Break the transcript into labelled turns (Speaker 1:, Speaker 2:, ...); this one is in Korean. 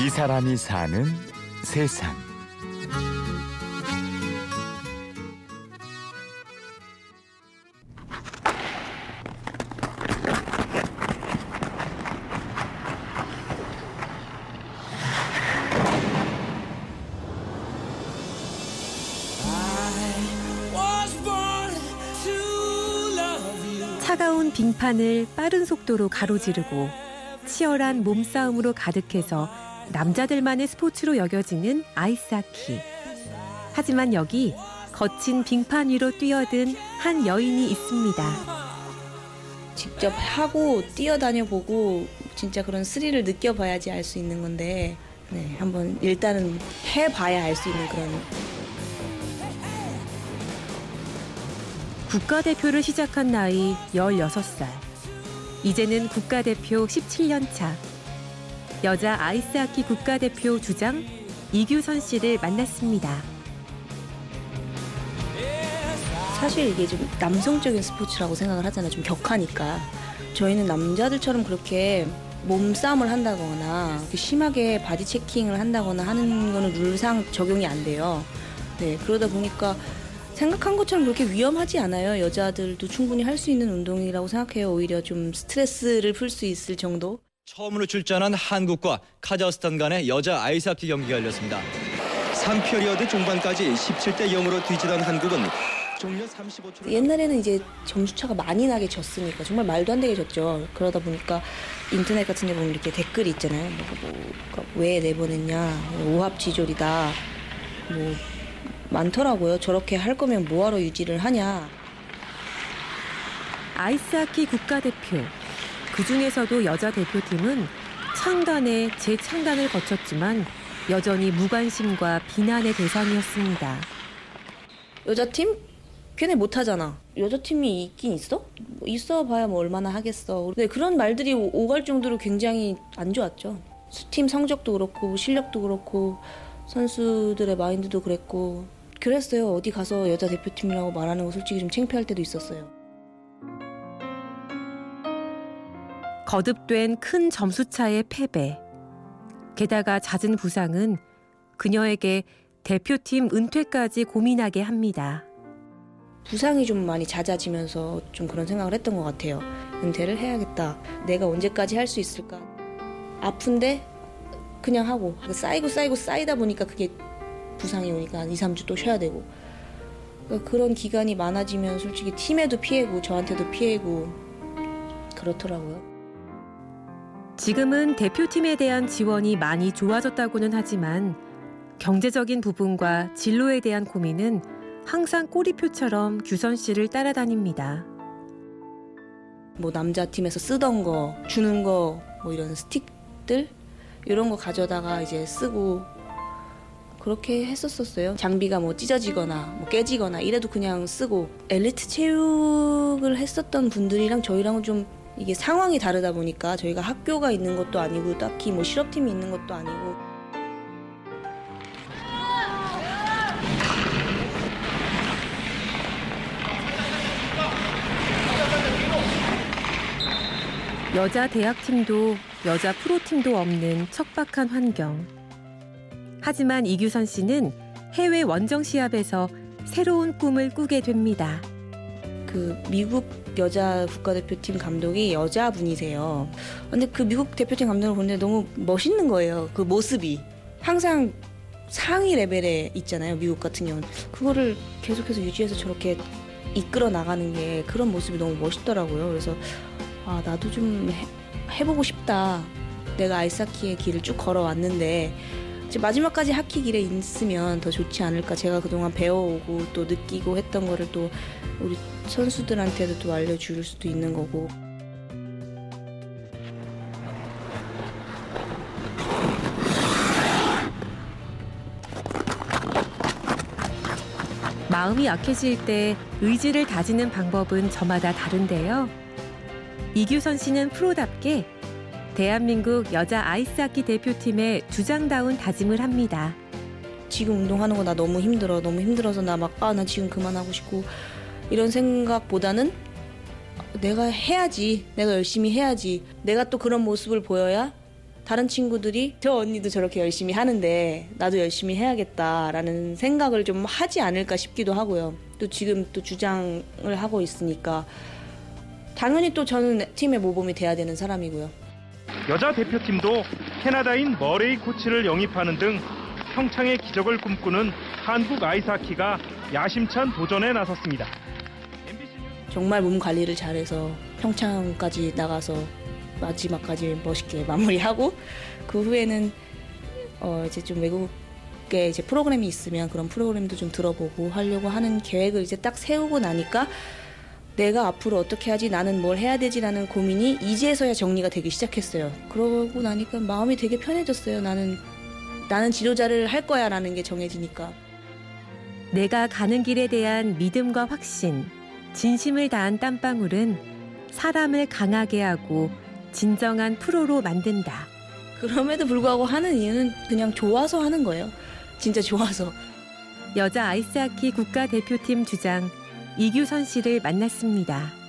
Speaker 1: 이 사람이 사는 세상.
Speaker 2: 차가운 빙판을 빠른 속도로 가로지르고 치열한 몸싸움으로 가득해서 남자들만의 스포츠로 여겨지는 아이스하키. 하지만 여기 거친 빙판 위로 뛰어든 한 여인이 있습니다.
Speaker 3: 직접 하고 뛰어다녀 보고 진짜 그런 스릴을 느껴봐야지 알 수 있는 건데 네, 한번 일단은 해봐야 알 수 있는 그런
Speaker 2: 국가대표를 시작한 나이 16살. 이제는 국가대표 17년 차. 여자 아이스하키 국가대표 주장 이규선 씨를 만났습니다.
Speaker 3: 사실 이게 좀 남성적인 스포츠라고 생각을 하잖아요. 좀 격하니까. 저희는 남자들처럼 그렇게 몸싸움을 한다거나 심하게 바디 체킹을 한다거나 하는 거는 룰상 적용이 안 돼요. 네, 그러다 보니까 생각한 것처럼 그렇게 위험하지 않아요. 여자들도 충분히 할 수 있는 운동이라고 생각해요. 오히려 좀 스트레스를 풀 수 있을 정도.
Speaker 4: 처음으로 출전한 한국과 카자흐스탄 간의 여자 아이스하키 경기가 열렸습니다. 3피리어드 중반까지 17대 0으로 뒤지던 한국은 종료 35초
Speaker 3: 옛날에는 이제 점수차가 많이 나게 졌으니까 정말 말도 안 되게 졌죠. 그러다 보니까 인터넷 같은 데 보면 이렇게 댓글이 있잖아요. 뭐, 뭐, 왜 내보냈냐. 오합지졸이다. 뭐 많더라고요. 저렇게 할 거면 뭐하러 유지를 하냐.
Speaker 2: 아이스하키 국가대표. 그 중에서도 여자 대표팀은 창단에 재창단을 거쳤지만 여전히 무관심과 비난의 대상이었습니다.
Speaker 3: 여자팀? 걔네 못하잖아. 여자팀이 있긴 있어? 뭐 있어 봐야 뭐 얼마나 하겠어. 근데 그런 말들이 오갈 정도로 굉장히 안 좋았죠. 팀 성적도 그렇고 실력도 그렇고 선수들의 마인드도 그랬고 그랬어요. 어디 가서 여자 대표팀이라고 말하는 거 솔직히 좀 창피할 때도 있었어요.
Speaker 2: 거듭된 큰 점수차의 패배. 게다가 잦은 부상은 그녀에게 대표팀 은퇴까지 고민하게 합니다.
Speaker 3: 부상이 좀 많이 잦아지면서 좀 그런 생각을 했던 것 같아요. 은퇴를 해야겠다. 내가 언제까지 할 수 있을까? 아픈데 그냥 하고 쌓이고 쌓이고 쌓이다 보니까 그게 부상이 오니까 한 2, 3주 또 쉬어야 되고 그러니까 그런 기간이 많아지면 솔직히 팀에도 피해고 저한테도 피해고 그렇더라고요.
Speaker 2: 지금은 대표팀에 대한 지원이 많이 좋아졌다고는 하지만 경제적인 부분과 진로에 대한 고민은 항상 꼬리표처럼 규선 씨를 따라다닙니다.
Speaker 3: 뭐 남자 팀에서 쓰던 거, 주는 거, 뭐 이런 스틱들 이런 거 가져다가 이제 쓰고 그렇게 했었었어요. 장비가 뭐 찢어지거나 뭐 깨지거나 이래도 그냥 쓰고 엘리트 체육을 했었던 분들이랑 저희랑은 좀 이게 상황이 다르다 보니까 저희가 학교가 있는 것도 아니고 딱히 뭐 실업팀이 있는 것도 아니고
Speaker 2: 여자 대학팀도 여자 프로팀도 없는 척박한 환경. 하지만 이규선 씨는 해외 원정 시합에서 새로운 꿈을 꾸게 됩니다.
Speaker 3: 그 미국 여자 국가대표팀 감독이 여자분이세요. 근데 그 미국 대표팀 감독을 보는데 너무 멋있는 거예요. 그 모습이. 항상 상위 레벨에 있잖아요. 미국 같은 경우는. 그거를 계속해서 유지해서 저렇게 이끌어 나가는 게 그런 모습이 너무 멋있더라고요. 그래서 아, 나도 좀 해, 해보고 싶다. 내가 아이스하키의 길을 쭉 걸어왔는데 마지막까지 하키 길에 있으면 더 좋지 않을까. 제가 그동안 배워오고 또 느끼고 했던 거를 또 우리 선수들한테도 또 알려줄 수도 있는 거고.
Speaker 2: 마음이 약해질 때 의지를 다지는 방법은 저마다 다른데요. 이규선 씨는 프로답게 대한민국 여자 아이스하키 대표팀의 주장다운 다짐을 합니다.
Speaker 3: 지금 운동하는 거 나 너무 힘들어. 너무 힘들어서 나 막, 아, 나 지금 그만하고 싶고. 이런 생각보다는 내가 해야지. 내가 열심히 해야지. 내가 또 그런 모습을 보여야 다른 친구들이 저 언니도 저렇게 열심히 하는데 나도 열심히 해야겠다라는 생각을 좀 하지 않을까 싶기도 하고요. 또 지금 또 주장을 하고 있으니까 당연히 또 저는 팀의 모범이 돼야 되는 사람이고요.
Speaker 5: 여자 대표팀도 캐나다인 머레이 코치를 영입하는 등 평창의 기적을 꿈꾸는 한국 아이스하키가 야심찬 도전에 나섰습니다.
Speaker 3: 정말 몸 관리를 잘해서 평창까지 나가서 마지막까지 멋있게 마무리하고 그 후에는 어 이제 좀 외국에 이제 프로그램이 있으면 그런 프로그램도 좀 들어보고 하려고 하는 계획을 이제 딱 세우고 나니까 내가 앞으로 어떻게 하지 나는 뭘 해야 되지라는 고민이 이제서야 정리가 되기 시작했어요. 그러고 나니까 마음이 되게 편해졌어요. 나는 나는 지도자를 할 거야라는 게 정해지니까.
Speaker 2: 내가 가는 길에 대한 믿음과 확신, 진심을 다한 땀방울은 사람을 강하게 하고 진정한 프로로 만든다.
Speaker 3: 그럼에도 불구하고 하는 이유는 그냥 좋아서 하는 거예요. 진짜 좋아서.
Speaker 2: 여자 아이스하키 국가대표팀 주장 이규선 씨를 만났습니다.